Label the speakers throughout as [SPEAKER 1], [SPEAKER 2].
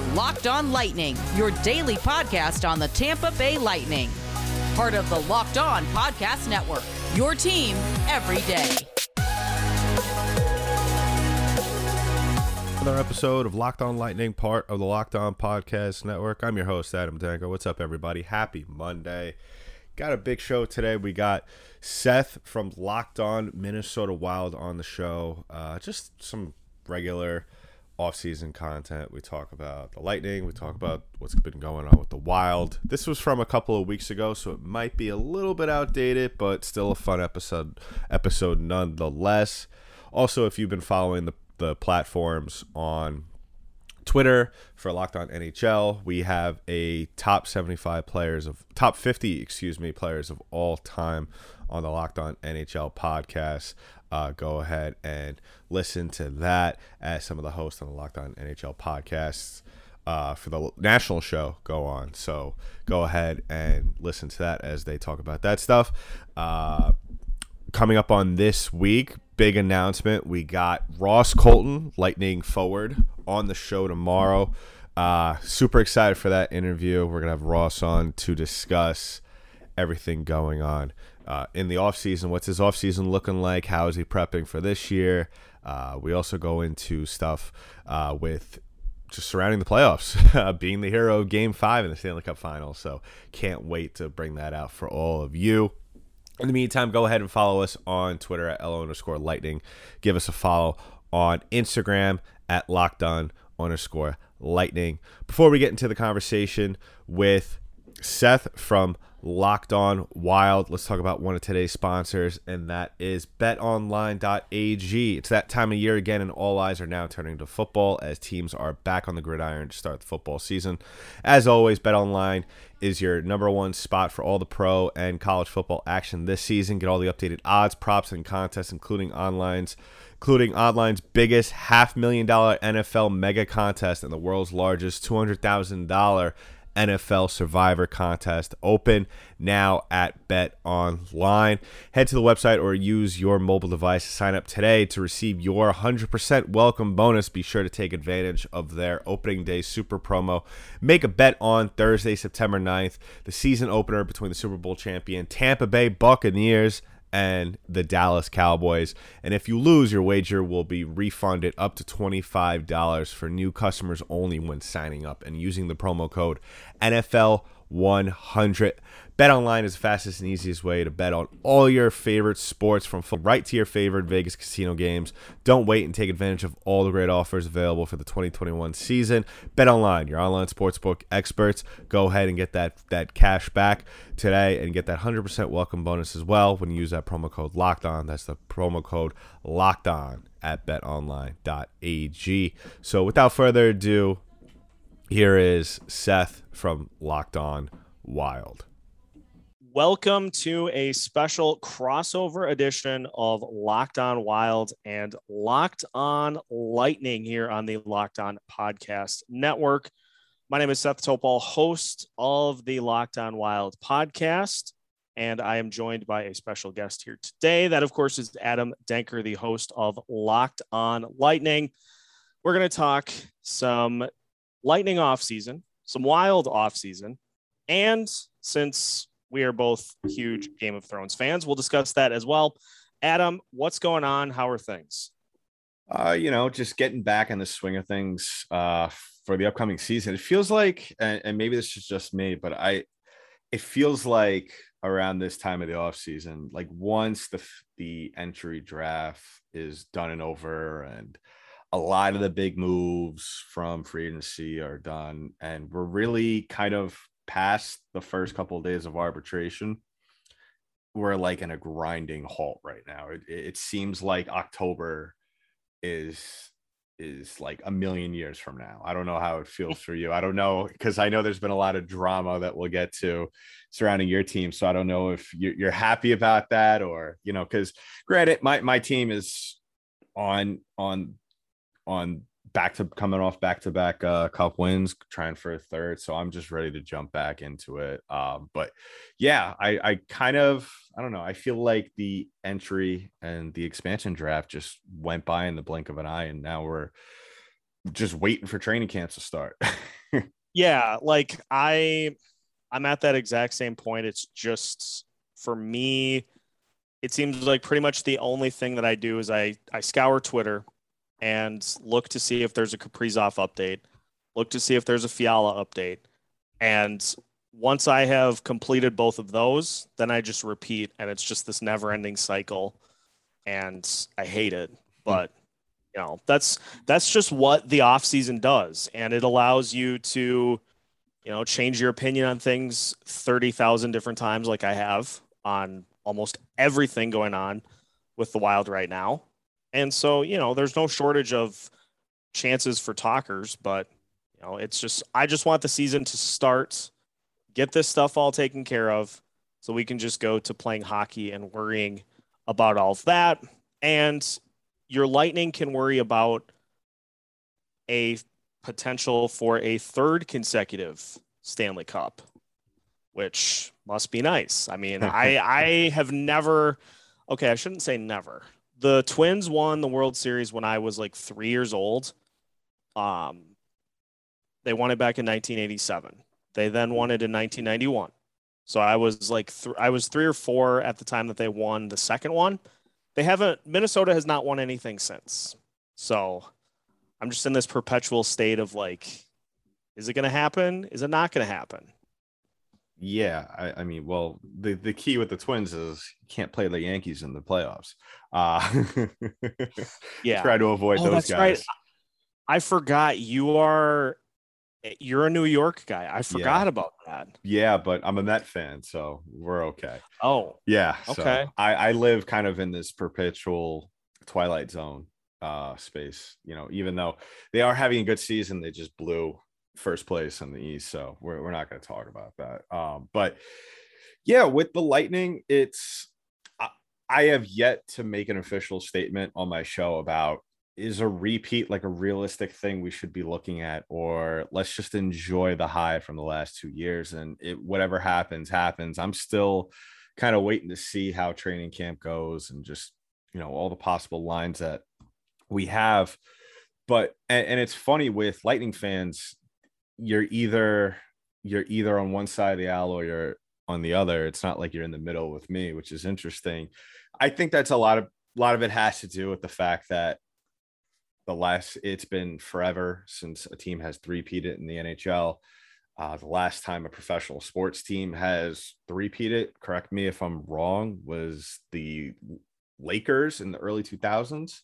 [SPEAKER 1] Locked On Lightning, your daily podcast on the Tampa Bay Lightning. Part of the Locked On Podcast Network, your team every day.
[SPEAKER 2] Another episode of Locked On Lightning, part of the Locked On Podcast Network. I'm your host, Adam Danko. What's up, everybody? Happy Monday. Got a big show today. We got Seth from Locked On Minnesota Wild on the show. Uh, just some regular off-season content. We talk about the Lightning. We talk about what's been going on with the Wild. This was from a couple of weeks ago, so it might be a little bit outdated, but still a fun episode. Episode nonetheless. Also, if you've been following the the platforms on Twitter for Locked On NHL. We have a top 75 players of top 50, excuse me, players of all time on the Locked On NHL podcast. Uh, go ahead and listen to that as some of the hosts on the Locked On NHL podcasts uh, for the national show go on. So go ahead and listen to that as they talk about that stuff. Uh, coming up on this week, big announcement. We got Ross Colton, Lightning forward, on the show tomorrow. Uh, super excited for that interview. We're going to have Ross on to discuss everything going on uh, in the offseason. What's his offseason looking like? How is he prepping for this year? Uh, we also go into stuff uh, with just surrounding the playoffs, being the hero of game five in the Stanley Cup final. So can't wait to bring that out for all of you. In the meantime, go ahead and follow us on Twitter at L underscore lightning. Give us a follow on Instagram at lockdown underscore lightning. Before we get into the conversation with Seth from Locked On Wild. Let's talk about one of today's sponsors, and that is betonline.ag. It's that time of year again, and all eyes are now turning to football as teams are back on the gridiron to start the football season. As always, betonline is your number one spot for all the pro and college football action this season. Get all the updated odds, props, and contests, including online's including online's biggest half million dollar NFL mega contest and the world's largest $200,000 NFL Survivor Contest open now at Bet Online. Head to the website or use your mobile device to sign up today to receive your 100% welcome bonus. Be sure to take advantage of their opening day super promo. Make a bet on Thursday, September 9th, the season opener between the Super Bowl champion Tampa Bay Buccaneers and the Dallas Cowboys. And if you lose, your wager will be refunded up to $25 for new customers only when signing up and using the promo code NFL100. Bet online is the fastest and easiest way to bet on all your favorite sports from right to your favorite Vegas casino games. Don't wait and take advantage of all the great offers available for the 2021 season. Bet online, your online sportsbook experts. Go ahead and get that that cash back today and get that 100% welcome bonus as well when you use that promo code locked on. That's the promo code locked on at betonline.ag. So without further ado, here is Seth from Locked On Wild.
[SPEAKER 3] Welcome to a special crossover edition of Locked On Wild and Locked On Lightning here on the Locked On Podcast Network. My name is Seth Topal, host of the Locked On Wild podcast, and I am joined by a special guest here today. That, of course, is Adam Denker, the host of Locked On Lightning. We're going to talk some Lightning off season, some Wild off season, and since we are both huge Game of Thrones fans. We'll discuss that as well. Adam, what's going on? How are things?
[SPEAKER 2] Uh, you know, just getting back in the swing of things uh, for the upcoming season. It feels like, and, and maybe this is just me, but I, it feels like around this time of the off season, like once the the entry draft is done and over, and a lot of the big moves from free agency are done, and we're really kind of past the first couple of days of arbitration, we're like in a grinding halt right now. It, it seems like October is is like a million years from now. I don't know how it feels for you. I don't know because I know there's been a lot of drama that we'll get to surrounding your team. So I don't know if you're happy about that or you know because granted, my my team is on on on back to coming off back to back uh cup wins trying for a third so i'm just ready to jump back into it um but yeah i i kind of i don't know i feel like the entry and the expansion draft just went by in the blink of an eye and now we're just waiting for training camps to start.
[SPEAKER 3] yeah, like I I'm at that exact same point. It's just for me, it seems like pretty much the only thing that I do is I I scour Twitter and look to see if there's a Kaprizov update, look to see if there's a Fiala update, and once I have completed both of those, then I just repeat, and it's just this never-ending cycle, and I hate it. Hmm. But you know, that's that's just what the off season does, and it allows you to, you know, change your opinion on things thirty thousand different times, like I have on almost everything going on with the Wild right now. And so, you know, there's no shortage of chances for talkers, but you know, it's just I just want the season to start, get this stuff all taken care of so we can just go to playing hockey and worrying about all of that. And your Lightning can worry about a potential for a third consecutive Stanley Cup, which must be nice. I mean, I I have never okay, I shouldn't say never. The Twins won the World Series when I was like 3 years old. Um they won it back in 1987. They then won it in 1991. So I was like th- I was 3 or 4 at the time that they won the second one. They haven't Minnesota has not won anything since. So I'm just in this perpetual state of like is it going to happen? Is it not going to happen?
[SPEAKER 2] Yeah, I, I, mean, well, the, the key with the Twins is you can't play the Yankees in the playoffs. Uh,
[SPEAKER 3] yeah,
[SPEAKER 2] try to avoid oh, those guys. Right.
[SPEAKER 3] I forgot you are you're a New York guy. I forgot yeah. about that.
[SPEAKER 2] Yeah, but I'm a Met fan, so we're okay.
[SPEAKER 3] Oh,
[SPEAKER 2] yeah.
[SPEAKER 3] Okay.
[SPEAKER 2] So I, I live kind of in this perpetual twilight zone uh space. You know, even though they are having a good season, they just blew first place in the East. So we're, we're not going to talk about that. Um, but yeah, with the Lightning, it's, I, I have yet to make an official statement on my show about is a repeat like a realistic thing we should be looking at or let's just enjoy the high from the last two years and it whatever happens happens i'm still kind of waiting to see how training camp goes and just you know all the possible lines that we have but and, and it's funny with lightning fans you're either you're either on one side of the aisle or you're on the other. It's not like you're in the middle with me, which is interesting. I think that's a lot of a lot of it has to do with the fact that the last it's been forever since a team has three-peated in the NHL. Uh, the last time a professional sports team has three-peated, correct me if I'm wrong, was the Lakers in the early 2000s.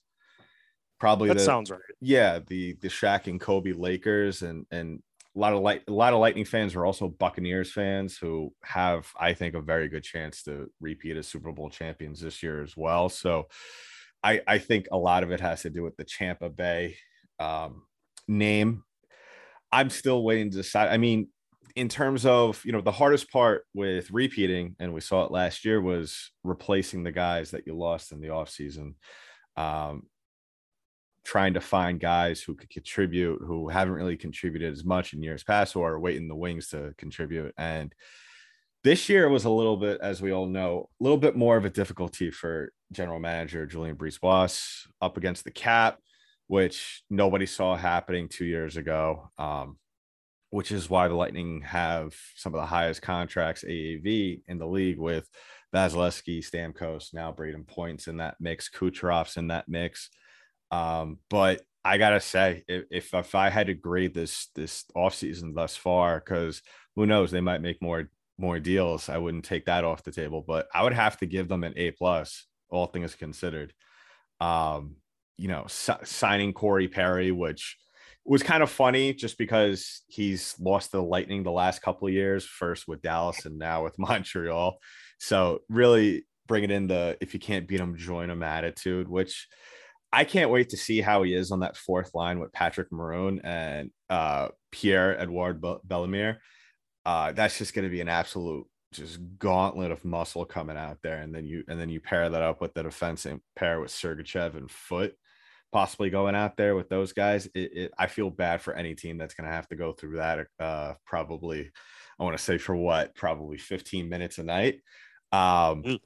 [SPEAKER 2] Probably
[SPEAKER 3] that
[SPEAKER 2] the,
[SPEAKER 3] sounds right.
[SPEAKER 2] Yeah, the the Shaq and Kobe Lakers, and and a lot of light a lot of lightning fans are also buccaneers fans who have i think a very good chance to repeat as super bowl champions this year as well. So i i think a lot of it has to do with the champa bay um, name. I'm still waiting to decide i mean in terms of you know the hardest part with repeating and we saw it last year was replacing the guys that you lost in the offseason. Um, trying to find guys who could contribute who haven't really contributed as much in years past or are waiting the wings to contribute. And this year was a little bit, as we all know, a little bit more of a difficulty for general manager Julien BriseBois up against the cap, which nobody saw happening two years ago. Um, which is why the Lightning have some of the highest contracts AAV in the league with Vasilevskiy, Stamkos, now Brayden Point's in that mix, Kucherov's in that mix. Um, but I gotta say, if, if I had to grade this this offseason thus far, because who knows, they might make more more deals. I wouldn't take that off the table, but I would have to give them an A plus, all things considered. Um, you know, signing Corey Perry, which was kind of funny just because he's lost the Lightning the last couple of years, first with Dallas and now with Montreal. So really bringing in the if you can't beat them, join them attitude, which I can't wait to see how he is on that fourth line with Patrick Maroon and uh, Pierre Edouard Bellemare. Uh, that's just going to be an absolute just gauntlet of muscle coming out there, and then you and then you pair that up with the defense and pair with Sergachev and Foote, possibly going out there with those guys. It, it, I feel bad for any team that's going to have to go through that. Uh, probably, I want to say for what, probably 15 minutes a night. Um, mm.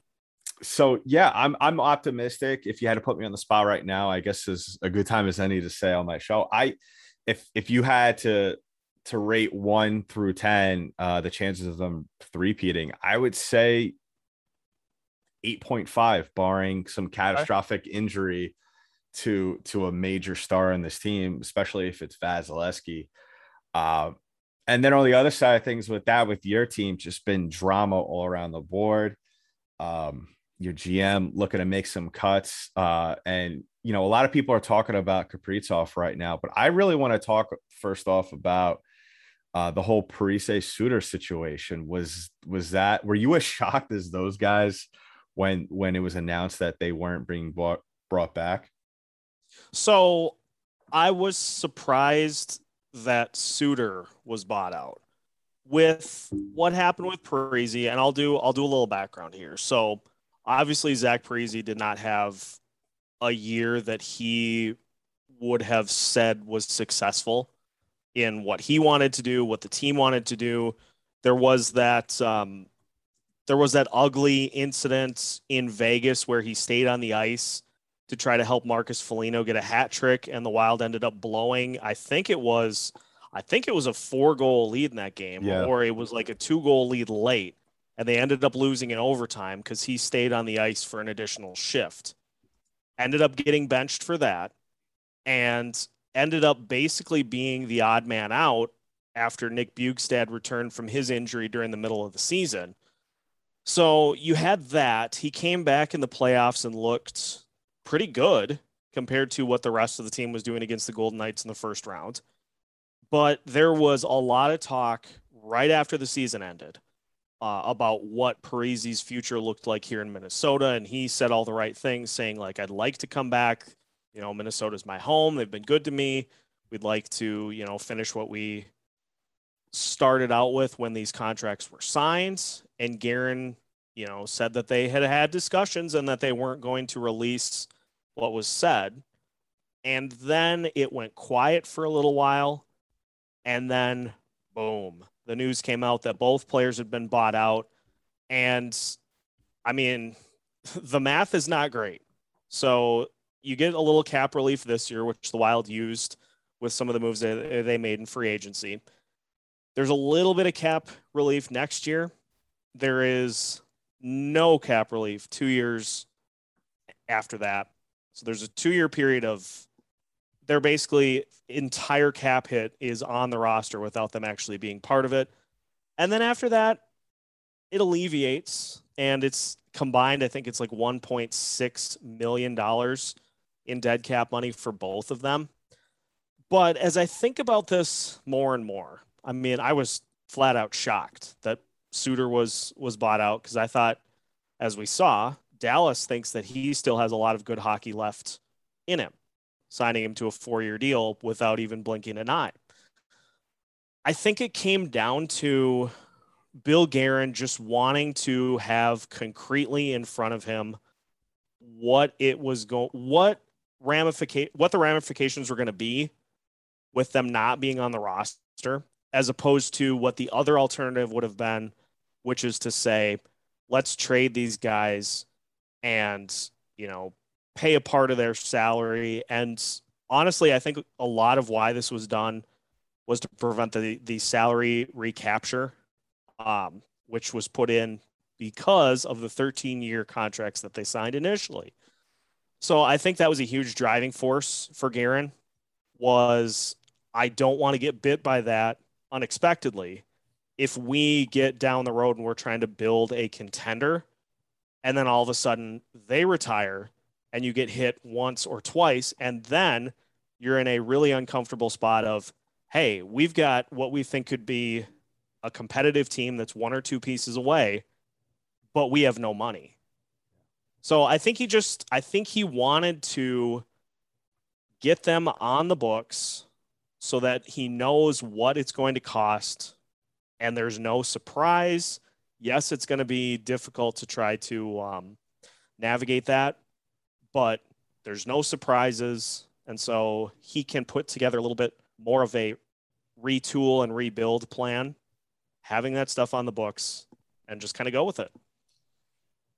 [SPEAKER 2] So yeah, I'm I'm optimistic. If you had to put me on the spot right now, I guess is a good time as any to say on my show. I if if you had to to rate one through ten, uh, the chances of them three-peating, I would say 8.5, barring some catastrophic injury to to a major star in this team, especially if it's Vasilevskiy. Uh, and then on the other side of things with that, with your team, just been drama all around the board. Um, your GM looking to make some cuts. Uh, and, you know, a lot of people are talking about Kaprizov right now, but I really want to talk first off about uh, the whole Parise Suter situation. Was, was that, were you as shocked as those guys when, when it was announced that they weren't being brought, brought back?
[SPEAKER 3] So I was surprised that Suter was bought out with what happened with Parise, and I'll do I'll do a little background here. So obviously Zach Parise did not have a year that he would have said was successful in what he wanted to do, what the team wanted to do. There was that um, there was that ugly incident in Vegas where he stayed on the ice to try to help Marcus Foligno get a hat trick, and the Wild ended up blowing. I think it was, I think it was a four goal lead in that game, yeah. or it was like a two goal lead late, and they ended up losing in overtime because he stayed on the ice for an additional shift. Ended up getting benched for that, and ended up basically being the odd man out after Nick Bjugstad returned from his injury during the middle of the season. So you had that. He came back in the playoffs and looked pretty good compared to what the rest of the team was doing against the Golden Knights in the first round. But there was a lot of talk right after the season ended uh, about what Parise's future looked like here in Minnesota. And he said all the right things, saying, like, I'd like to come back. You know, Minnesota's my home. They've been good to me. We'd like to, you know, finish what we started out with when these contracts were signed. And Guerin, you know, said that they had had discussions and that they weren't going to release what was said. And then it went quiet for a little while. And then, boom, the news came out that both players had been bought out. And I mean, the math is not great. So you get a little cap relief this year, which the Wild used with some of the moves that they made in free agency. There's a little bit of cap relief next year. There is no cap relief two years after that. So there's a two year period of their basically entire cap hit is on the roster without them actually being part of it. And then after that, it alleviates and it's combined, I think it's like $1.6 million in dead cap money for both of them. But as I think about this more and more, I mean, I was flat out shocked that Suter was was bought out because I thought, as we saw, Dallas thinks that he still has a lot of good hockey left in him, signing him to a four year deal without even blinking an eye. I think it came down to Bill Guerin just wanting to have concretely in front of him what it was going, what ramification, what the ramifications were going to be with them not being on the roster, as opposed to what the other alternative would have been, which is to say, let's trade these guys and you know pay a part of their salary. And honestly i think a lot of why this was done was to prevent the the salary recapture um, which was put in because of the 13 year contracts that they signed initially. So i think that was a huge driving force for Guerin was i don't want to get bit by that unexpectedly. If we get down the road and we're trying to build a contender and then all of a sudden they retire and you get hit once or twice and then you're in a really uncomfortable spot of hey we've got what we think could be a competitive team that's one or two pieces away but we have no money. So i think he just i think he wanted to get them on the books so that he knows what it's going to cost and there's no surprise. Yes, it's going to be difficult to try to um, navigate that, but there's no surprises. And so he can put together a little bit more of a retool and rebuild plan, having that stuff on the books and just kind of go with it.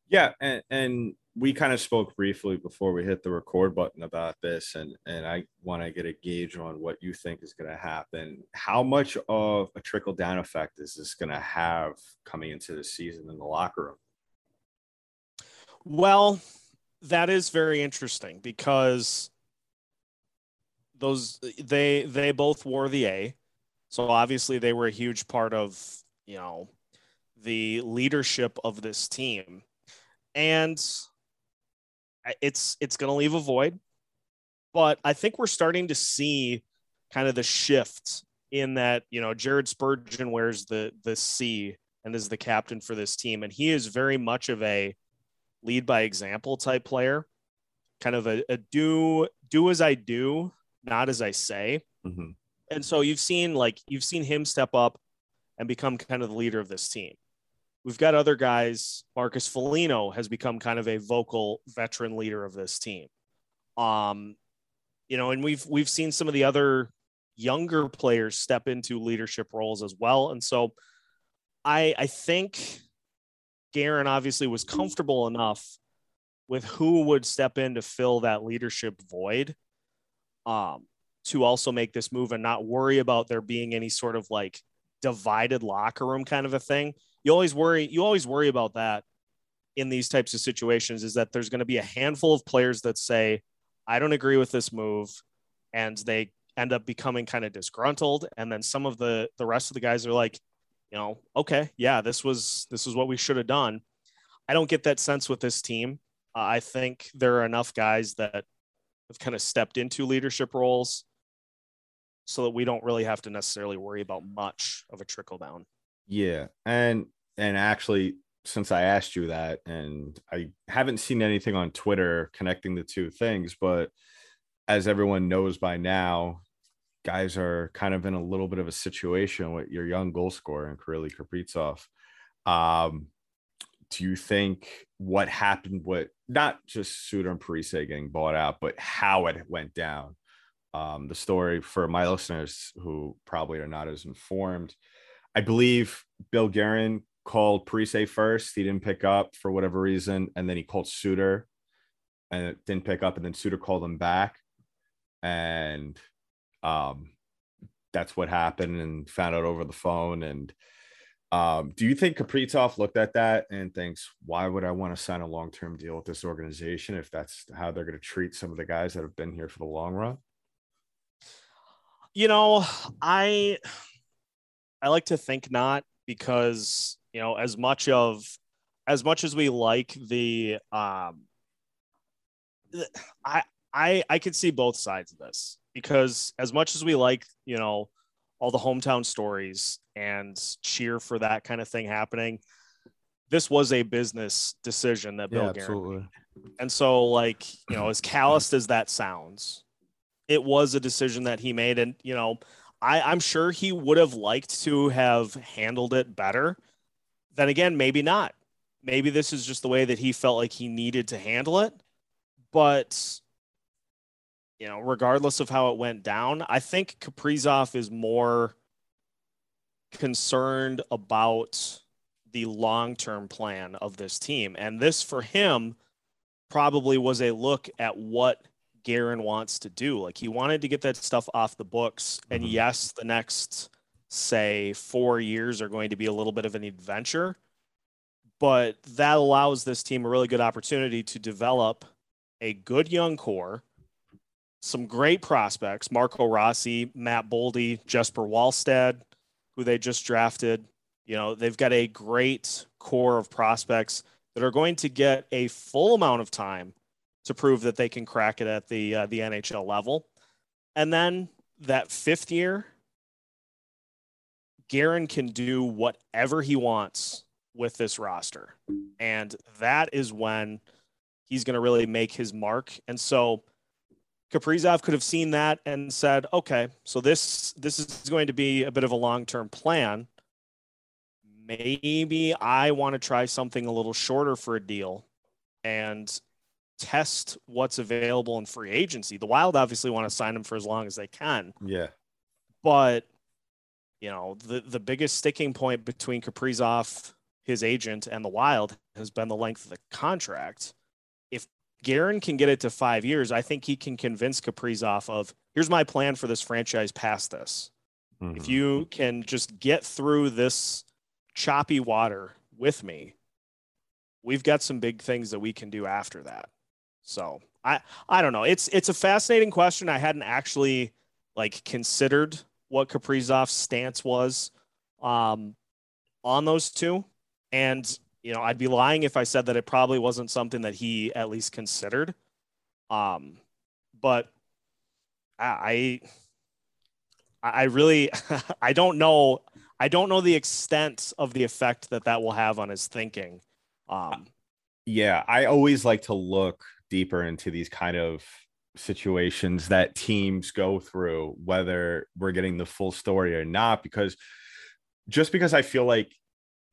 [SPEAKER 2] Yeah, and and we kind of spoke briefly before we hit the record button about this, and and I want to get a gauge on what you think is going to happen. How much of a trickle down effect is this going to have coming into the season in the locker room?
[SPEAKER 3] Well, that is very interesting because those they they both wore the A. So obviously they were a huge part of, you know, the leadership of this team. And it's it's going to leave a void. But I think we're starting to see kind of the shift in that, you know, Jared Spurgeon wears the the C and is the captain for this team and he is very much of a lead by example type player. Kind of a, a do do as I do not as I say. Mm-hmm. And so you've seen like you've seen him step up and become kind of the leader of this team. We've got other guys. Marcus Foligno has become kind of a vocal veteran leader of this team. Um, you know, and we've we've seen some of the other younger players step into leadership roles as well. And so I I think Guerin obviously was comfortable enough with who would step in to fill that leadership void um, to also make this move and not worry about there being any sort of like divided locker room kind of a thing. You always worry, you always worry about that in these types of situations is that there's going to be a handful of players that say, I don't agree with this move. And they end up becoming kind of disgruntled. And then some of the, the rest of the guys are like, you know, okay, yeah, this was, this was what we should have done. I don't get that sense with this team. Uh, I think there are enough guys that have kind of stepped into leadership roles so that we don't really have to necessarily worry about much of a trickle down.
[SPEAKER 2] Yeah. And and actually since I asked you that and I haven't seen anything on Twitter connecting the two things, but as everyone knows by now, guys are kind of in a little bit of a situation with your young goal scorer and Kirill Kaprizov. Um, do you think what happened with not just Suter and Parise getting bought out, but how it went down? Um, the story for my listeners who probably are not as informed. I believe Bill Guerin called Parise first. He didn't pick up for whatever reason. And then he called Suter and didn't pick up. And then Suter called him back. And um, that's what happened and found out over the phone. And um, do you think Kaprizov looked at that and thinks, why would I want to sign a long term deal with this organization if that's how they're going to treat some of the guys that have been here for the long run?
[SPEAKER 3] You know, I I like to think not because you know as much of as much as we like the um I I I could see both sides of this because as much as we like you know all the hometown stories and cheer for that kind of thing happening. This was a business decision that Bill yeah, Guerin And so, like, you know, as calloused as that sounds, it was a decision that he made. And, you know, I, I'm sure he would have liked to have handled it better. Then again, maybe not. Maybe this is just the way that he felt like he needed to handle it. But you know, regardless of how it went down, I think Kaprizov is more concerned about the long term plan of this team. And this for him probably was a look at what Guerin wants to do. Like he wanted to get that stuff off the books. And mm-hmm. yes, the next, say, four years are going to be a little bit of an adventure, but that allows this team a really good opportunity to develop a good young core some great prospects Marco Rossi, Matt Boldy, Jesper Wallstedt, who they just drafted. You know, they've got a great core of prospects that are going to get a full amount of time to prove that they can crack it at the uh, the NHL level. And then that fifth year, Guerin can do whatever he wants with this roster. And that is when he's going to really make his mark. And so Kaprizov could have seen that and said, "Okay, so this this is going to be a bit of a long-term plan. Maybe I want to try something a little shorter for a deal and test what's available in free agency. The Wild obviously want to sign him for as long as they can.
[SPEAKER 2] Yeah.
[SPEAKER 3] But you know, the the biggest sticking point between Kaprizov his agent and the Wild has been the length of the contract. If Guerin can get it to five years, I think he can convince Kaprizov of here's my plan for this franchise past this. Mm-hmm. If you can just get through this choppy water with me, we've got some big things that we can do after that. So I I don't know. It's it's a fascinating question. I hadn't actually like considered what Kaprizov's stance was um, on those two, and you know I'd be lying if I said that it probably wasn't something that he at least considered. Um, but I I really I don't know I don't know the extent of the effect that that will have on his thinking. Um,
[SPEAKER 2] yeah, I always like to look deeper into these kind of situations that teams go through, whether we're getting the full story or not, because just because I feel like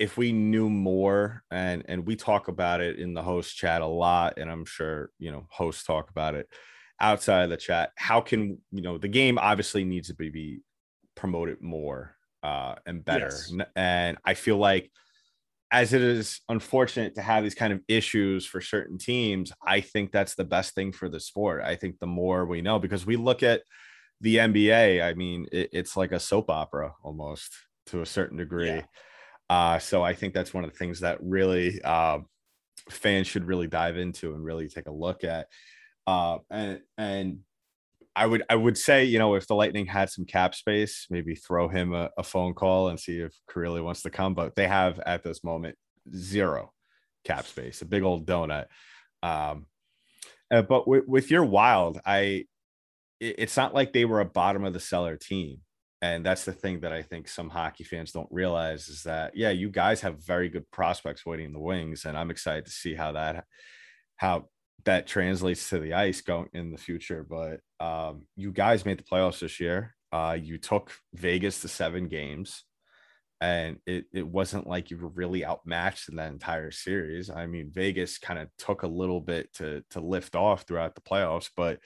[SPEAKER 2] if we knew more and and we talk about it in the host chat a lot, and I'm sure you know hosts talk about it outside of the chat, how can you know the game obviously needs to be, be promoted more uh and better. Yes. And I feel like as it is unfortunate to have these kind of issues for certain teams, I think that's the best thing for the sport. I think the more we know, because we look at the NBA, I mean, it, it's like a soap opera almost to a certain degree. Yeah. Uh, so I think that's one of the things that really uh, fans should really dive into and really take a look at. Uh, and and I would I would say you know if the Lightning had some cap space, maybe throw him a, a phone call and see if Kirill wants to come. But they have at this moment zero cap space, a big old donut. Um, uh, but with, with your Wild, I it, it's not like they were a bottom of the cellar team, and that's the thing that I think some hockey fans don't realize is that yeah, you guys have very good prospects waiting in the wings, and I'm excited to see how that how that translates to the ice going in the future. But um, you guys made the playoffs this year. Uh, you took Vegas to seven games, and it, it wasn't like you were really outmatched in that entire series. I mean, Vegas kind of took a little bit to to lift off throughout the playoffs, but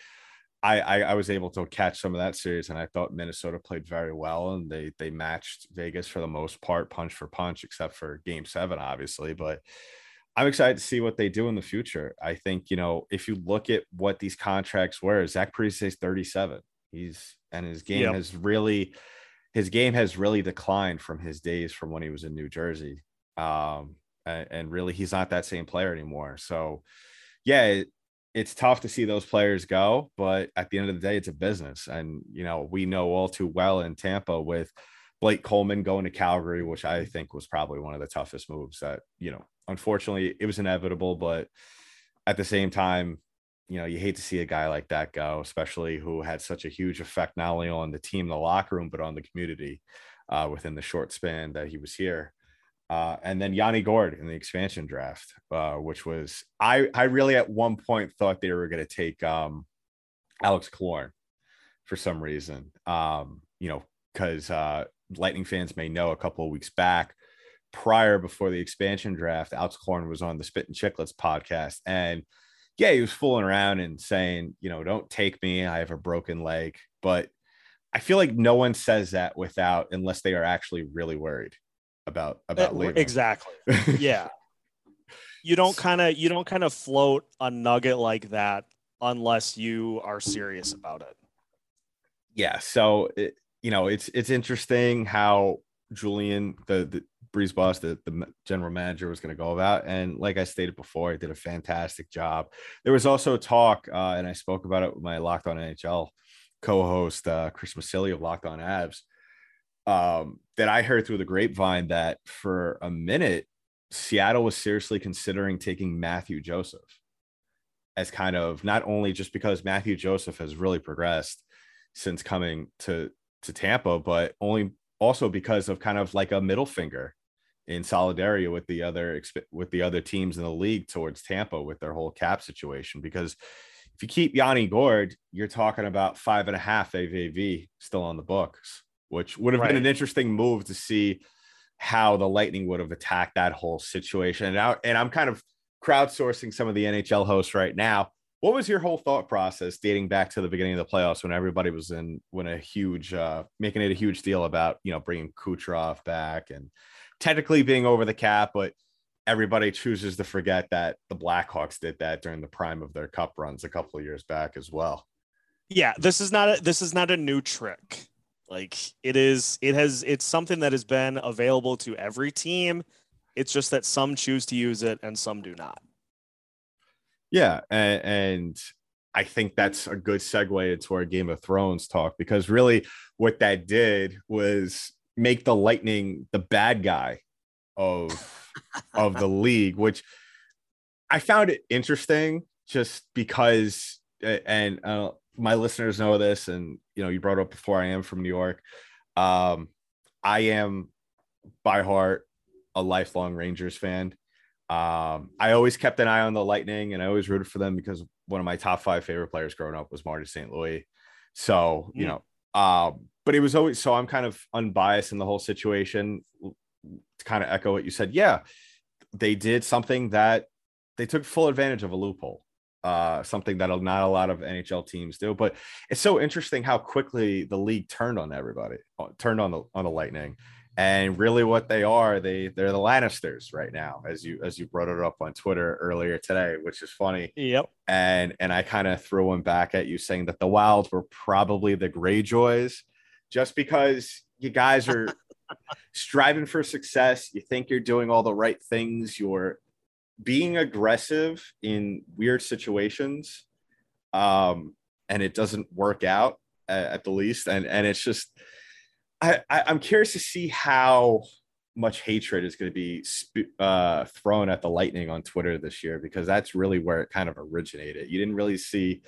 [SPEAKER 2] I, I, I was able to catch some of that series, and I thought Minnesota played very well, and they they matched Vegas for the most part, punch for punch, except for Game Seven, obviously, but I'm excited to see what they do in the future. I think, you know, if you look at what these contracts were, Zach Parise is 37. He's and his game yep. has really his game has really declined from his days from when he was in New Jersey. Um, and, and really he's not that same player anymore. So yeah, it's tough to see those players go, but at the end of the day, it's a business. And you know, we know all too well in Tampa with Blake Coleman going to Calgary, which I think was probably one of the toughest moves that, you know, unfortunately, it was inevitable. But at the same time, you know, you hate to see a guy like that go, especially who had such a huge effect not only on the team, the locker room, but on the community uh, within the short span that he was here. Uh, and then Yanni Gourde in the expansion draft, uh, which was I I really at one point thought they were going to take um, Alex Killorn for some reason. Um, you know, because uh, Lightning fans may know a couple of weeks back, prior before the expansion draft, Alex Killorn was on the Spit and Chicklets podcast. And yeah, he was fooling around and saying, you know, don't take me. I have a broken leg. But I feel like no one says that without unless they are actually really worried about about uh, leaving.
[SPEAKER 3] Exactly. yeah. you don't kind of you don't kind of float a nugget like that unless you are serious about it.
[SPEAKER 2] Yeah. So it, you know, it's it's interesting how Julien, the, the BriseBois, the, the general manager, was going to go about. And like I stated before, I did a fantastic job. There was also talk, uh, and I spoke about it with my Locked On NHL co-host uh, Chris Masilli of Locked On Avs, um, that I heard through the grapevine that for a minute, Seattle was seriously considering taking Mathieu Joseph as kind of not only just because Mathieu Joseph has really progressed since coming to to Tampa, but only also because of kind of like a middle finger in solidarity with the other with the other teams in the league towards Tampa with their whole cap situation. Because if you keep Yanni Gourde, you're talking about five and a half AAV still on the books, which would have right. been an interesting move to see how the Lightning would have attacked that whole situation. And, I, and I'm kind of crowdsourcing some of the NHL hosts right now what was your whole thought process dating back to the beginning of the playoffs when everybody was in when a huge uh making it a huge deal about you know bringing Kucherov back and technically being over the cap, but everybody chooses to forget that the Blackhawks did that during the prime of their cup runs a couple of years back as well.
[SPEAKER 3] Yeah, this is not a this is not a new trick. Like it is it has it's something that has been available to every team. It's just that some choose to use it and some do not.
[SPEAKER 2] Yeah, and, and I think that's a good segue into our Game of Thrones talk because really what that did was make the Lightning the bad guy of of the league, which I found it interesting just because, and uh, my listeners know this, and you know, you brought up before I am from New York. Um, I am by heart a lifelong Rangers fan. Um, I always kept an eye on the Lightning and I always rooted for them because one of my top five favorite players growing up was Marty St. Louis. So, you mm. know, um, but it was always so I'm kind of unbiased in the whole situation to kind of echo what you said. Yeah, they did something that they took full advantage of a loophole. Uh, something that not a lot of NHL teams do, but it's so interesting how quickly the league turned on everybody, uh, turned on the on the Lightning, and really what they are they they're the lannisters right now as you as you brought it up on twitter earlier today which is funny.
[SPEAKER 3] Yep.
[SPEAKER 2] And and i kind of threw one back at you saying that the wilds were probably the greyjoys just because you guys are striving for success you think you're doing all the right things you're being aggressive in weird situations um and it doesn't work out at, at the least and and it's just I, I am curious to see how much hatred is going to be uh, thrown at the Lightning on Twitter this year because that's really where it kind of originated. You didn't really see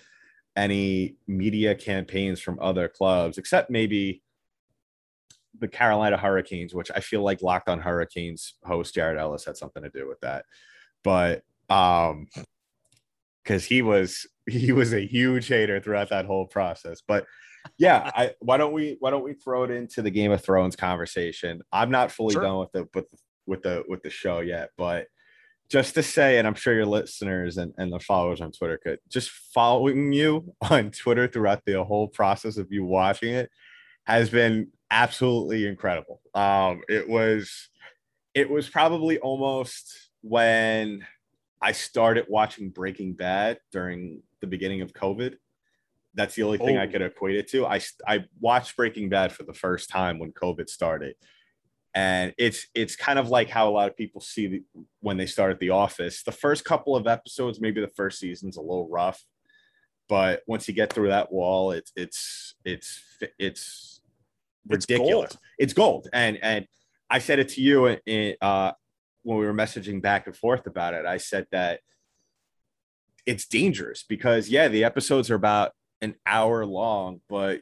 [SPEAKER 2] any media campaigns from other clubs except maybe the Carolina Hurricanes, which I feel like Locked on Hurricanes host Jared Ellis had something to do with that. But um because he was he was a huge hater throughout that whole process. But yeah, I, why don't we why don't we throw it into the Game of Thrones conversation? I'm not fully sure. done with the with with the with the show yet, but just to say, and I'm sure your listeners and, and the followers on Twitter could just following you on Twitter throughout the whole process of you watching it has been absolutely incredible. Um, it was it was probably almost when I started watching Breaking Bad during the beginning of COVID that's the only thing oh. I could equate it to. I I watched Breaking Bad for the first time when COVID started, and it's it's kind of like how a lot of people see the, when they start at The Office. The first couple of episodes, maybe the first season's a little rough, but once you get through that wall, it's it's it's it's ridiculous. It's gold, it's gold. and and I said it to you in, uh, when we were messaging back and forth about it. I said that it's dangerous because yeah, the episodes are about an hour long, but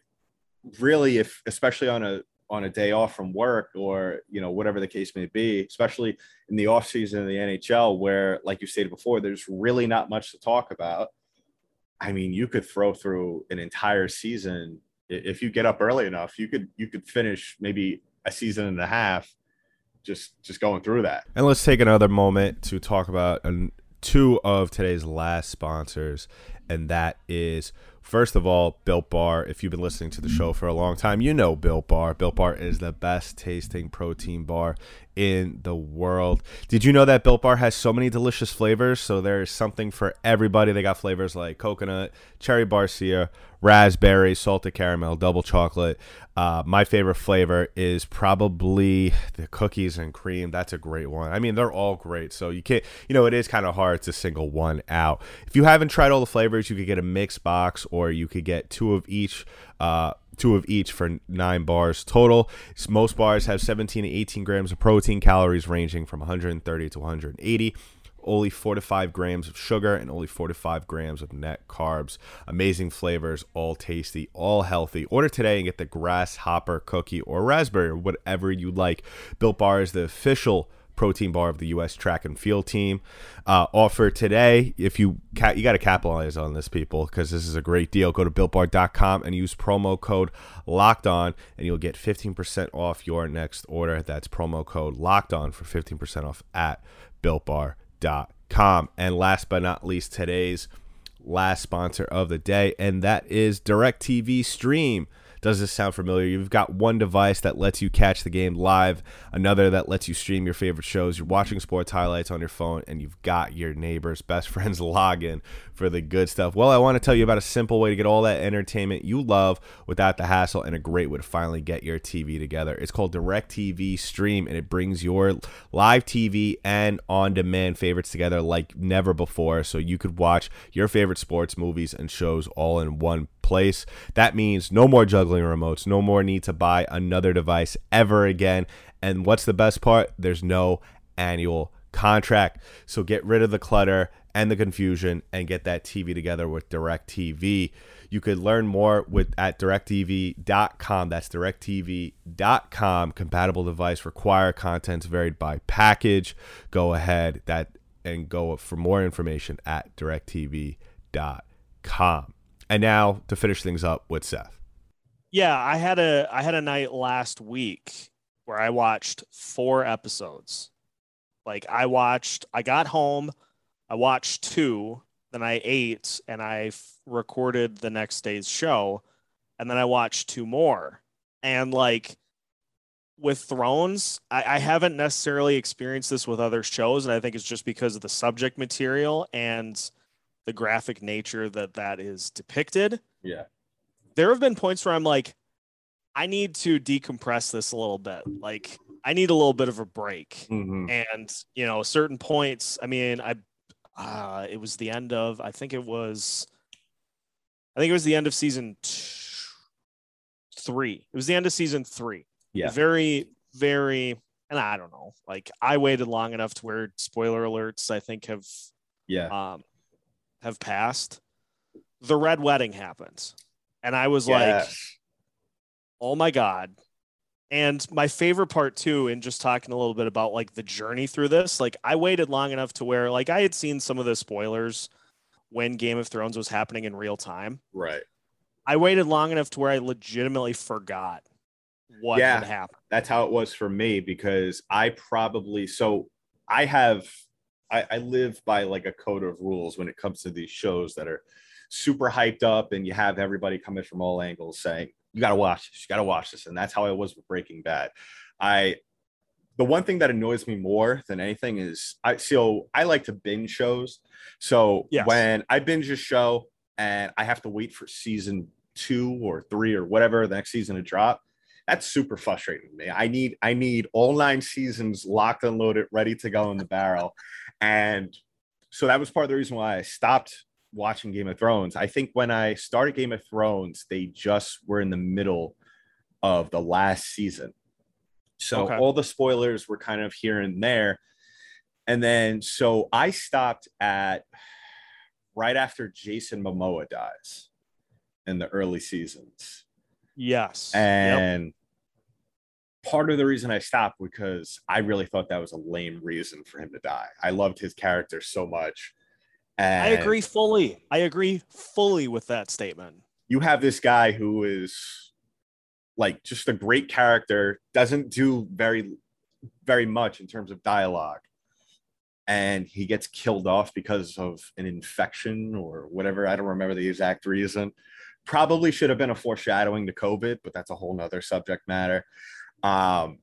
[SPEAKER 2] really if especially on a on a day off from work or you know whatever the case may be especially in the off season of the nhl where like you stated before there's really not much to talk about i mean you could throw through an entire season if you get up early enough you could you could finish maybe a season and a half just just going through that
[SPEAKER 4] and let's take another moment to talk about an, two of today's last sponsors and that is First of all, Built Bar. If you've been listening to the show for a long time, you know Built Bar. Built Bar is the best tasting protein bar in the world. Did you know that Built Bar has so many delicious flavors? So there's something for everybody. They got flavors like coconut, cherry barcia, raspberry, salted caramel, double chocolate. Uh, my favorite flavor is probably the cookies and cream. That's a great one. I mean, they're all great. So you can't, you know, it is kind of hard to single one out. If you haven't tried all the flavors, you could get a mixed box or you could get two of each. Uh, two of each for nine bars total. Most bars have 17 to 18 grams of protein, calories ranging from 130 to 180 only 4 to 5 grams of sugar and only 4 to 5 grams of net carbs. Amazing flavors, all tasty, all healthy. Order today and get the grasshopper cookie or raspberry or whatever you like. Built Bar is the official protein bar of the U.S. track and field team. Uh, offer today. If you ca- you got to capitalize on this, people, because this is a great deal. Go to builtbar.com and use promo code Locked On, and you'll get 15% off your next order. That's promo code Locked On for 15% off at builtbar.com com. And last but not least, today's last sponsor of the day, and that is DirecTV Stream. Does this sound familiar? You've got one device that lets you catch the game live, another that lets you stream your favorite shows. You're watching sports highlights on your phone, and you've got your neighbor's best friend's login for the good stuff. Well, I want to tell you about a simple way to get all that entertainment you love without the hassle and a great way to finally get your TV together. It's called DirecTV Stream, and it brings your live TV and on demand favorites together like never before. So you could watch your favorite sports, movies, and shows all in one place. That means no more juggling remotes, no more need to buy another device ever again. And what's the best part? There's no annual contract. So get rid of the clutter and the confusion and get that TV together with DirecTV. You could learn more with at directv.com. That's directv.com. Compatible device require contents varied by package. Go ahead that and go for more information at directv.com. And now to finish things up with Seth.
[SPEAKER 3] Yeah, I had a I had a night last week where I watched four episodes. Like I watched I got home, I watched two, then I ate and I f- recorded the next day's show, and then I watched two more. And like with Thrones, I, I haven't necessarily experienced this with other shows, and I think it's just because of the subject material and the graphic nature that that is depicted.
[SPEAKER 2] Yeah.
[SPEAKER 3] There have been points where I'm like, I need to decompress this a little bit. Like, I need a little bit of a break.
[SPEAKER 2] Mm-hmm.
[SPEAKER 3] And, you know, certain points, I mean, I, uh, it was the end of, I think it was, I think it was the end of season three. It was the end of season three.
[SPEAKER 2] Yeah.
[SPEAKER 3] Very, very, and I don't know, like, I waited long enough to where spoiler alerts, I think, have,
[SPEAKER 2] Yeah.
[SPEAKER 3] um, have passed. The red wedding happens. And I was like, oh my god and my favorite part too in just talking a little bit about like the journey through this like i waited long enough to where like i had seen some of the spoilers when game of thrones was happening in real time
[SPEAKER 2] right.
[SPEAKER 3] i waited long enough to where i legitimately forgot what
[SPEAKER 2] Yeah.
[SPEAKER 3] had happened
[SPEAKER 2] that's how it was for me because I probably so I have I, I live by like a code of rules when it comes to these shows that are super hyped up and you have everybody coming from all angles saying you got to watch this you got to watch this and that's how I was with Breaking Bad. I the one thing that annoys me more than anything is I so I like to binge shows. So
[SPEAKER 3] Yes.
[SPEAKER 2] when I binge a show and I have to wait for season two or three or whatever the next season to drop, that's super frustrating to me. I need I need all nine seasons locked and loaded, ready to go in the barrel. And so that was part of the reason why I stopped watching Game of Thrones. I think when I started Game of Thrones, they just were in the middle of the last season. So
[SPEAKER 3] Okay.
[SPEAKER 2] all the spoilers were kind of here and there. And then so I stopped at right after Jason Momoa dies in the early seasons.
[SPEAKER 3] yes Yep.
[SPEAKER 2] And part of the reason I stopped because I really thought that was a lame reason for him to die. I loved his character so much. And
[SPEAKER 3] i agree fully i agree fully with that statement
[SPEAKER 2] You have this guy who is like just a great character, doesn't do very, very much in terms of dialogue. And he gets killed off because of an infection or whatever. I don't remember the exact reason. Probably should have been a foreshadowing to COVID, but that's a whole nother subject matter. Um,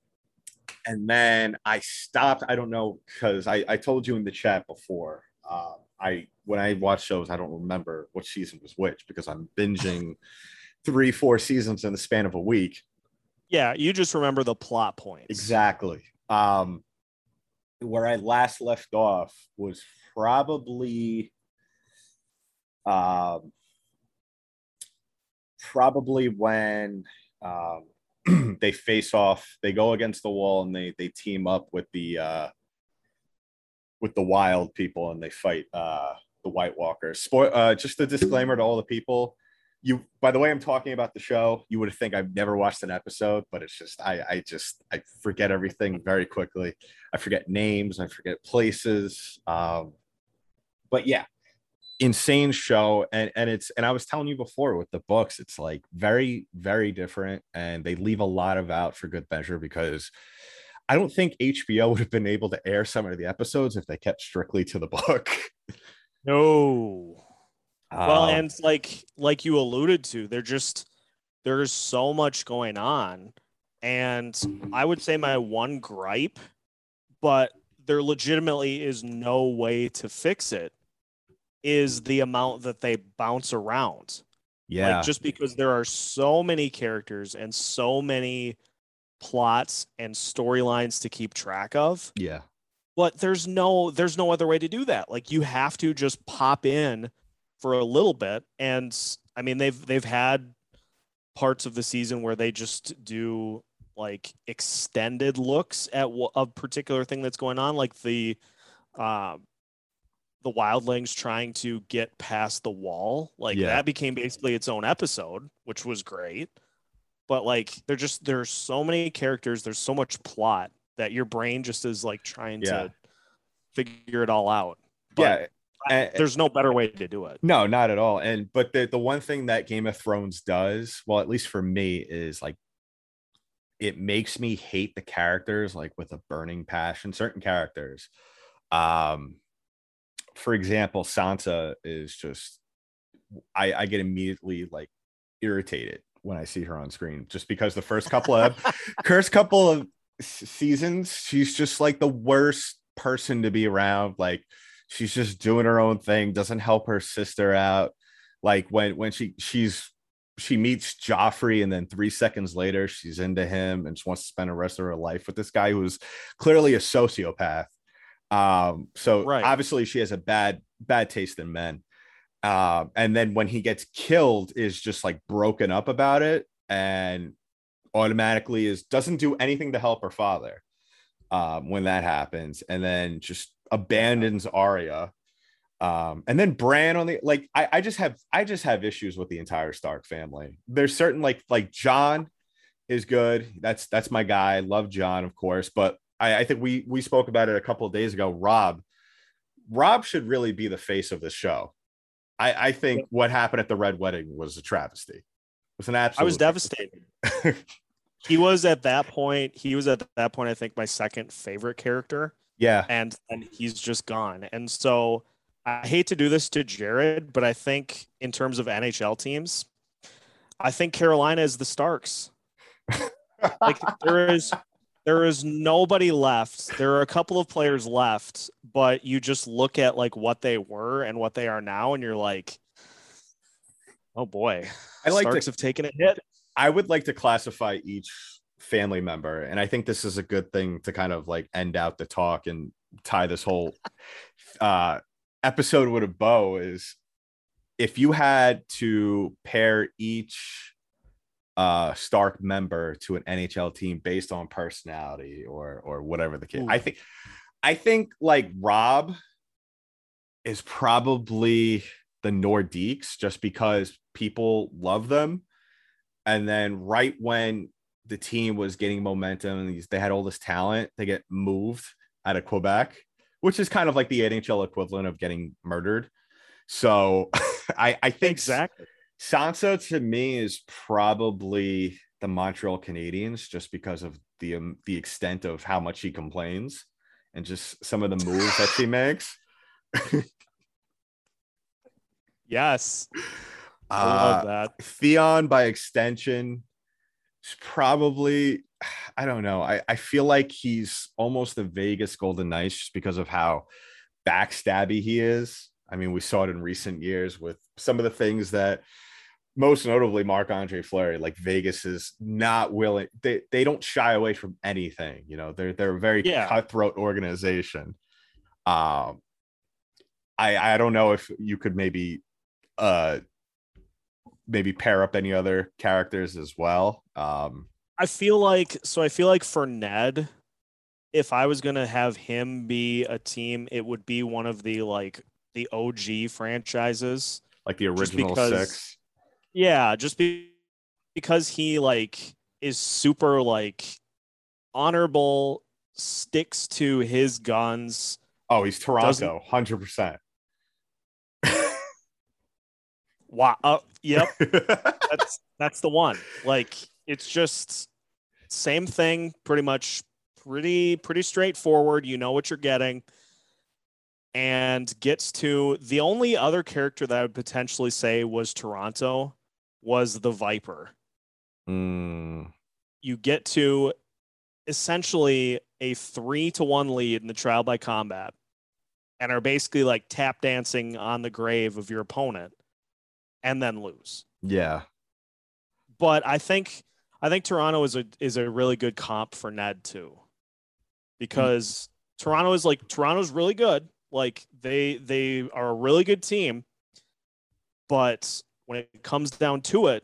[SPEAKER 2] and then I stopped. I don't know because I, I told you in the chat before. Um, I when I watch shows, I don't remember which season was which because I'm binging three, four seasons in the span of a week.
[SPEAKER 3] yeah you just remember the plot points
[SPEAKER 2] Exactly. Um, where I last left off was probably, um, probably when um, they face off. They go against the wall and they they team up with the uh, with the wild people and they fight uh, the White Walkers. Spoil. Uh, just a disclaimer to all the people. You by the way i'm talking about the show. You would think i've never watched an episode but it's just i i just i forget everything very quickly. I forget names. I forget places. Um but yeah insane show. And and it's and i was telling you before with the books it's like very very different. And they leave a lot of out for good measure because i don't think hbo would have been able to air some of the episodes if they kept strictly to the book
[SPEAKER 3] no well
[SPEAKER 2] Um,
[SPEAKER 3] and like like you alluded to they're just there's so much going on. And I would say my one gripe, but there legitimately is no way to fix it, is the amount that they bounce around.
[SPEAKER 2] Yeah.
[SPEAKER 3] Like just because there are so many characters and so many plots and storylines to keep track of.
[SPEAKER 2] yeah.
[SPEAKER 3] But there's no there's no other way to do that. Like you have to just pop in for a little bit and I mean they've they've had parts of the season where they just do like extended looks at a particular thing that's going on like the uh, the wildlings trying to get past the wall like
[SPEAKER 2] Yeah.
[SPEAKER 3] that became basically its own episode which was great but like they're just there's so many characters there's so much plot that your brain just is like trying
[SPEAKER 2] Yeah.
[SPEAKER 3] to figure it all out but
[SPEAKER 2] yeah. and-
[SPEAKER 3] there's no better way to do it
[SPEAKER 2] No, not at all. And but the the one thing that Game of Thrones does, well, at least for me, is like it makes me hate the characters like with a burning passion. Certain characters, um, for example, Sansa is just I I get immediately like irritated when I see her on screen just because the first couple of first couple of seasons she's just like the worst person to be around like she's just doing her own thing doesn't help her sister out. Like when when she she's she meets Joffrey and then 3 seconds later she's into him and she wants to spend the rest of her life with this guy who's clearly a sociopath. Um so
[SPEAKER 3] Right.
[SPEAKER 2] obviously she has a bad bad taste in men um and then when he gets killed is just like broken up about it and automatically is doesn't do anything to help her father um, when that happens, and then just abandons Arya. Um, and then Bran on the like, I, I just have I just have issues with the entire Stark family. There's certain like like Jon is good. That's that's my guy. Love Jon, of course, but I, I think we we spoke about it a couple of days ago. Robb, Robb should really be the face of the show. I, I think what happened at the Red Wedding was a travesty. It was an absolute.
[SPEAKER 3] I was devastated. he was at that point. He was at that point. I think my second favorite character,
[SPEAKER 2] yeah,
[SPEAKER 3] and and he's just gone. And so I hate to do this to Jared, but I think in terms of NHL teams, I think Carolina is the Starks. like there is there is nobody left. There are a couple of players left, but you just look at like what they were and what they are now, and you're like, oh boy,
[SPEAKER 2] I like to-
[SPEAKER 3] Starks have taken a hit.
[SPEAKER 2] I would like to classify each family member, and I think this is a good thing to kind of like end out the talk and tie this whole uh, episode with a bow. Is if you had to pair each uh, Stark member to an NHL team based on personality or or whatever the case,
[SPEAKER 3] Ooh.
[SPEAKER 2] I think I think like Robb is probably the Nordiques just because people love them and then right when the team was getting momentum and these, they had all this talent, they get moved out of Quebec, which is kind of like the NHL equivalent of getting murdered. So I, I think
[SPEAKER 3] Exactly.
[SPEAKER 2] Sansa to me is probably the Montreal Canadiens just because of the um, the extent of how much she complains and just some of the moves that she makes.
[SPEAKER 3] Yes. I
[SPEAKER 2] Uh,
[SPEAKER 3] love that.
[SPEAKER 2] Theon by extension is probably I don't know. I, I feel like he's almost the Vegas Golden Knights just because of how backstabby he is. I mean, we saw it in recent years with some of the things that most notably Marc Andre Fleury, like Vegas is not willing, they, they don't shy away from anything. You know, they're they're a very
[SPEAKER 3] Yeah.
[SPEAKER 2] cutthroat organization. Um I I don't know if you could maybe uh maybe pair up any other characters as well. Um,
[SPEAKER 3] I feel like so I feel like for Ned, if I was gonna have him be a team, it would be one of the like the OG franchises.
[SPEAKER 2] like the original
[SPEAKER 3] because-
[SPEAKER 2] six.
[SPEAKER 3] Yeah, just be, because he like is super like honorable, sticks to his guns.
[SPEAKER 2] Oh, he's Toronto, hundred percent.
[SPEAKER 3] Wow. Uh, yep. that's that's the one. Like it's just same thing, pretty much pretty pretty straightforward. You know what you're getting. And gets to the only other character that I would potentially say was Toronto was the Viper.
[SPEAKER 2] Mm.
[SPEAKER 3] You get to essentially a three to one lead in the trial by combat and are basically like tap dancing on the grave of your opponent and then lose.
[SPEAKER 2] Yeah.
[SPEAKER 3] But I think I think Toronto is a is a really good comp for Ned too. Because mm. Toronto is like Toronto's really good. Like they they are a really good team. But when it comes down to it,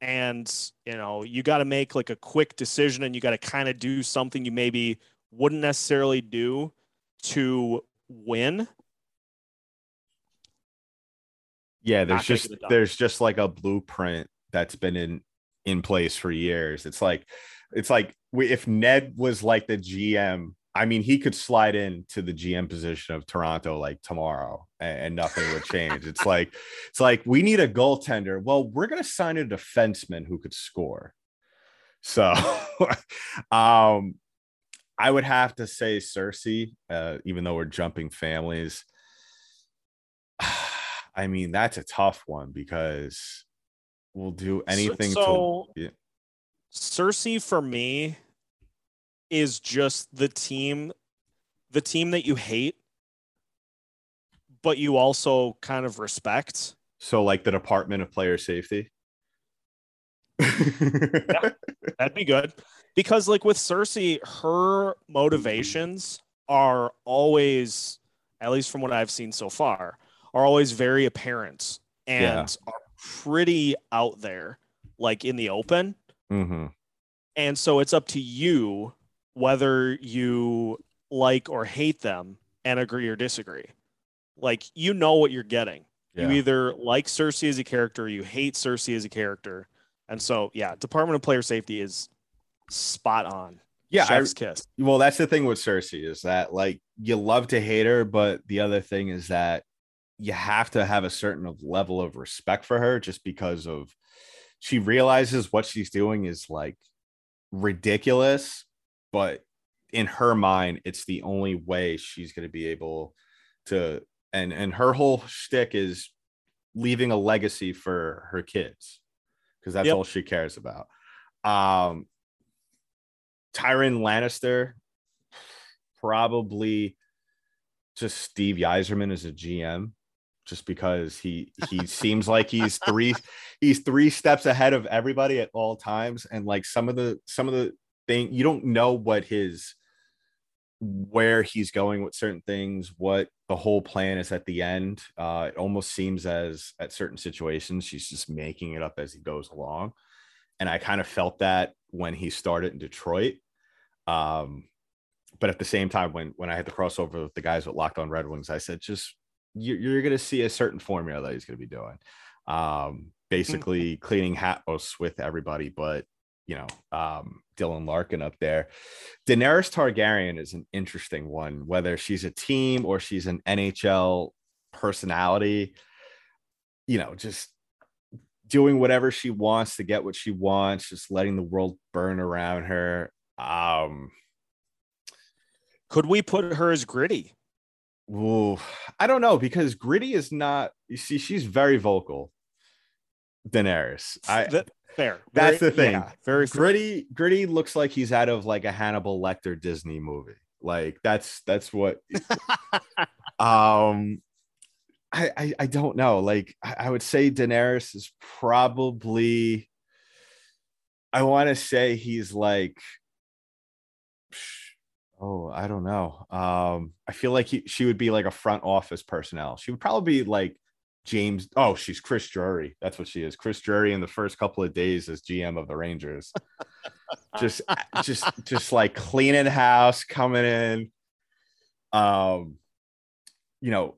[SPEAKER 3] and you know you got to make like a quick decision and you got to kind of do something you maybe wouldn't necessarily do to win.
[SPEAKER 2] Yeah there's just there's just like a blueprint that's been in in place for years. It's like it's like if ned was like the gm I mean, he could slide into the GM position of Toronto like tomorrow and, and nothing would change. it's like, it's like we need a goaltender. Well, we're gonna sign a defenseman who could score. So um I would have to say Cersei, uh, even though we're jumping families. I mean, that's a tough one because we'll do anything
[SPEAKER 3] so, to yeah. Cersei for me is just the team the team that you hate but you also kind of respect
[SPEAKER 2] so like the department of player safety
[SPEAKER 3] yeah, that'd be good because like with cersei her motivations are always at least from what i've seen so far are always very apparent and yeah. are pretty out there like in the open
[SPEAKER 2] mm-hmm.
[SPEAKER 3] and so it's up to you whether you like or hate them and agree or disagree. Like you know what you're getting. Yeah. You either like Cersei as a character or you hate Cersei as a character. And so yeah, Department of Player Safety is spot on.
[SPEAKER 2] Yeah, Chef's I, kiss. Well, that's the thing with Cersei is that like you love to hate her, but the other thing is that you have to have a certain level of respect for her just because of she realizes what she's doing is like ridiculous but in her mind, it's the only way she's going to be able to. And and her whole shtick is leaving a legacy for her kids because that's yep. all she cares about. Um, Tyrion Lannister, probably just Steve Yzerman as a GM, just because he he seems like he's three he's three steps ahead of everybody at all times, and like some of the some of the thing you don't know what his where he's going with certain things what the whole plan is at the end. Uh it almost seems as at certain situations she's just making it up as he goes along. And i kind of felt that when he started in detroit. Um but at the same time when when i had the crossover with the guys with locked on red wings i said just you're, you're going to see a certain formula that he's going to be doing. Um basically cleaning house with everybody but you know um, Dylan Larkin up there. Daenerys Targaryen is an interesting one, whether she's a team or she's an NHL personality. You know, just doing whatever she wants to get what she wants, just letting the world burn around her. Um,
[SPEAKER 3] could we put her as gritty?
[SPEAKER 2] Ooh, I don't know because gritty is not. You see, she's very vocal. Daenerys. I
[SPEAKER 3] fair.
[SPEAKER 2] That's very, the thing. Yeah, very gritty. Fair. Gritty looks like he's out of like a Hannibal Lecter Disney movie. Like that's that's what. um, I, I I don't know. Like I, I would say Daenerys is probably. I want to say he's like. Oh, I don't know. Um, I feel like he, she would be like a front office personnel. She would probably be like James. Oh, she's Chris Drury. That's what she is. Chris Drury in the first couple of days as GM of the Rangers. just, just, just like cleaning house, coming in. Um, you know,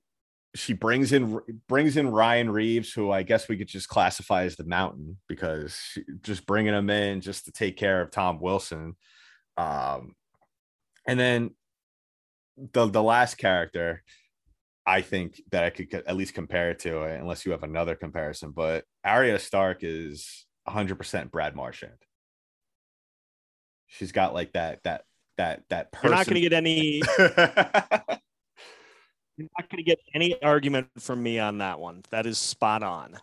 [SPEAKER 2] she brings in brings in Ryan Reaves, who I guess we could just classify as the Mountain because she, just bringing him in just to take care of Tom Wilson. Um, and then the the last character I think that I could at least compare it to, unless you have another comparison. But Arya Stark is 100% Brad Marchand. She's got like that that that that
[SPEAKER 3] person. You're not going to get any. you're not going to get any argument from me on that one. That is spot on.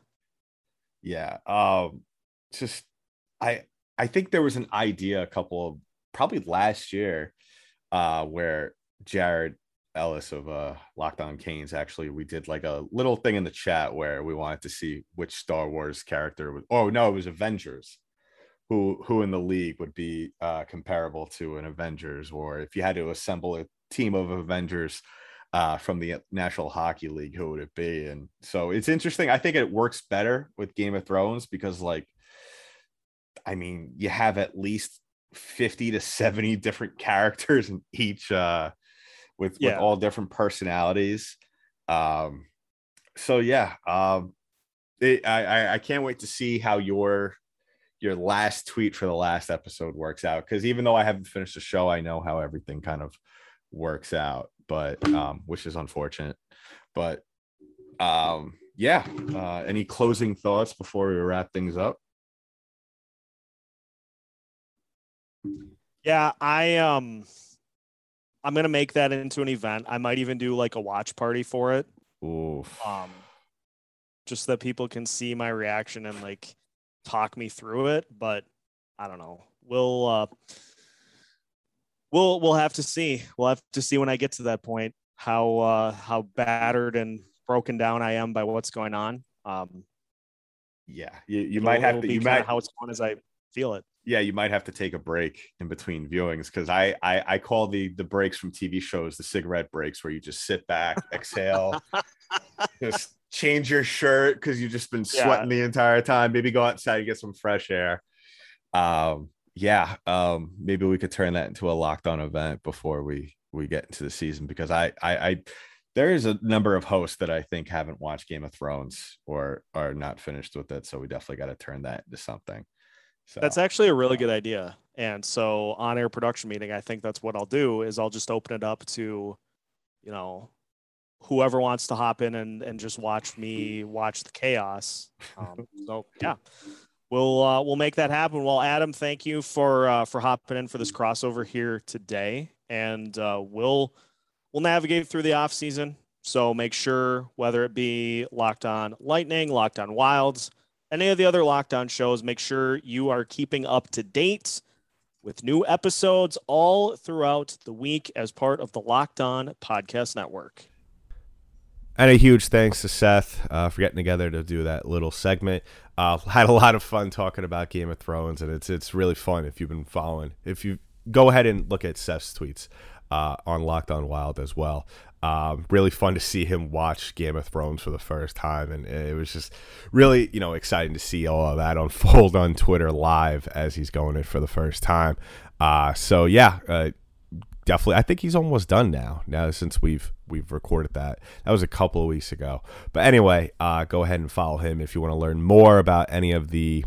[SPEAKER 2] Yeah. Um. Just I I think there was an idea a couple of probably last year uh, where Jared Ellis of uh, Locked On Canes actually we did like a little thing in the chat where we wanted to see which Star Wars character was. Oh no, it was Avengers. Who who in the league would be uh, comparable to an Avengers, or if you had to assemble a team of Avengers uh, from the National Hockey League, who would it be? And so it's interesting. I think it works better with Game of Thrones because, like, I mean, you have at least 50 to 70 different characters in each uh with, yeah. with all different personalities. Um so yeah, um it, I I can't wait to see how your your last tweet for the last episode works out because even though I haven't finished the show, I know how everything kind of works out, but um, which is unfortunate. But um, yeah, uh, any closing thoughts before we wrap things up?
[SPEAKER 3] Yeah, I um I'm gonna make that into an event. I might even do like a watch party for it.
[SPEAKER 2] Oof.
[SPEAKER 3] Um just so that people can see my reaction and like talk me through it, but I don't know. We'll uh we'll we'll have to see. We'll have to see when I get to that point how uh how battered and broken down I am by what's going on. Um
[SPEAKER 2] yeah, you, you might have to you might
[SPEAKER 3] how it's going as I feel it
[SPEAKER 2] yeah, you might have to take a break in between viewings because I, I I call the the breaks from TV shows the cigarette breaks where you just sit back, exhale, just change your shirt because you've just been sweating yeah. the entire time. Maybe go outside and get some fresh air. Um, yeah, um, maybe we could turn that into a locked on event before we we get into the season because I I, I there is a number of hosts that I think haven't watched Game of Thrones or are not finished with it, so we definitely got to turn that into something.
[SPEAKER 3] So that's actually a really good idea. And so on air production meeting, I think that's what I'll do is I'll just open it up to, you know, whoever wants to hop in and, and just watch me watch the chaos. Um, so yeah, we'll uh, we'll make that happen. Well, Adam, thank you for uh, for hopping in for this crossover here today, and uh, we'll we'll navigate through the off season. So make sure whether it be locked on lightning, locked on wilds, any of the other Locked On shows, make sure you are keeping up to date with new episodes all throughout the week as part of the Locked On Podcast Network.
[SPEAKER 4] And a huge thanks to Seth uh, for getting together to do that little segment. Uh, had a lot of fun talking about Game of Thrones, and it's it's really fun if you've been following. If you go ahead and look at Seth's tweets uh, on Locked On Wild as well. Um, really fun to see him watch Game of Thrones for the first time, and it was just really, you know, exciting to see all of that unfold on Twitter live as he's going it for the first time. Uh, so yeah, uh, definitely. I think he's almost done now. Now since we've we've recorded that, that was a couple of weeks ago. But anyway, uh, go ahead and follow him if you want to learn more about any of the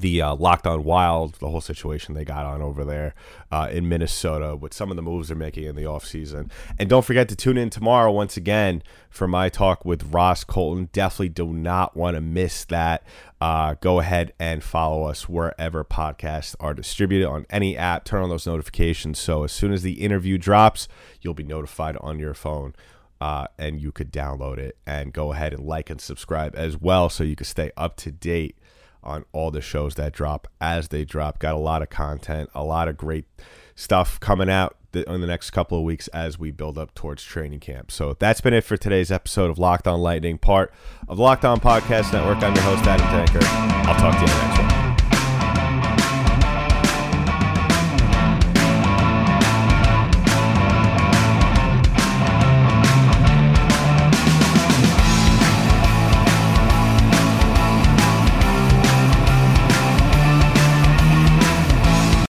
[SPEAKER 4] the uh, Locked On Wild, the whole situation they got on over there uh, in Minnesota with some of the moves they're making in the offseason. And don't forget to tune in tomorrow once again for my talk with Ross Colton. Definitely do not want to miss that. Uh, go ahead and follow us wherever podcasts are distributed on any app. Turn on those notifications so as soon as the interview drops, you'll be notified on your phone. Uh, and you could download it and go ahead and like and subscribe as well so you can stay up to date on all the shows that drop as they drop. Got a lot of content, a lot of great stuff coming out in the next couple of weeks as we build up towards training camp. So that's been it for today's episode of Locked On Lightning, part of Locked On Podcast Network. I'm your host, Adam Tanker. I'll talk to you next one.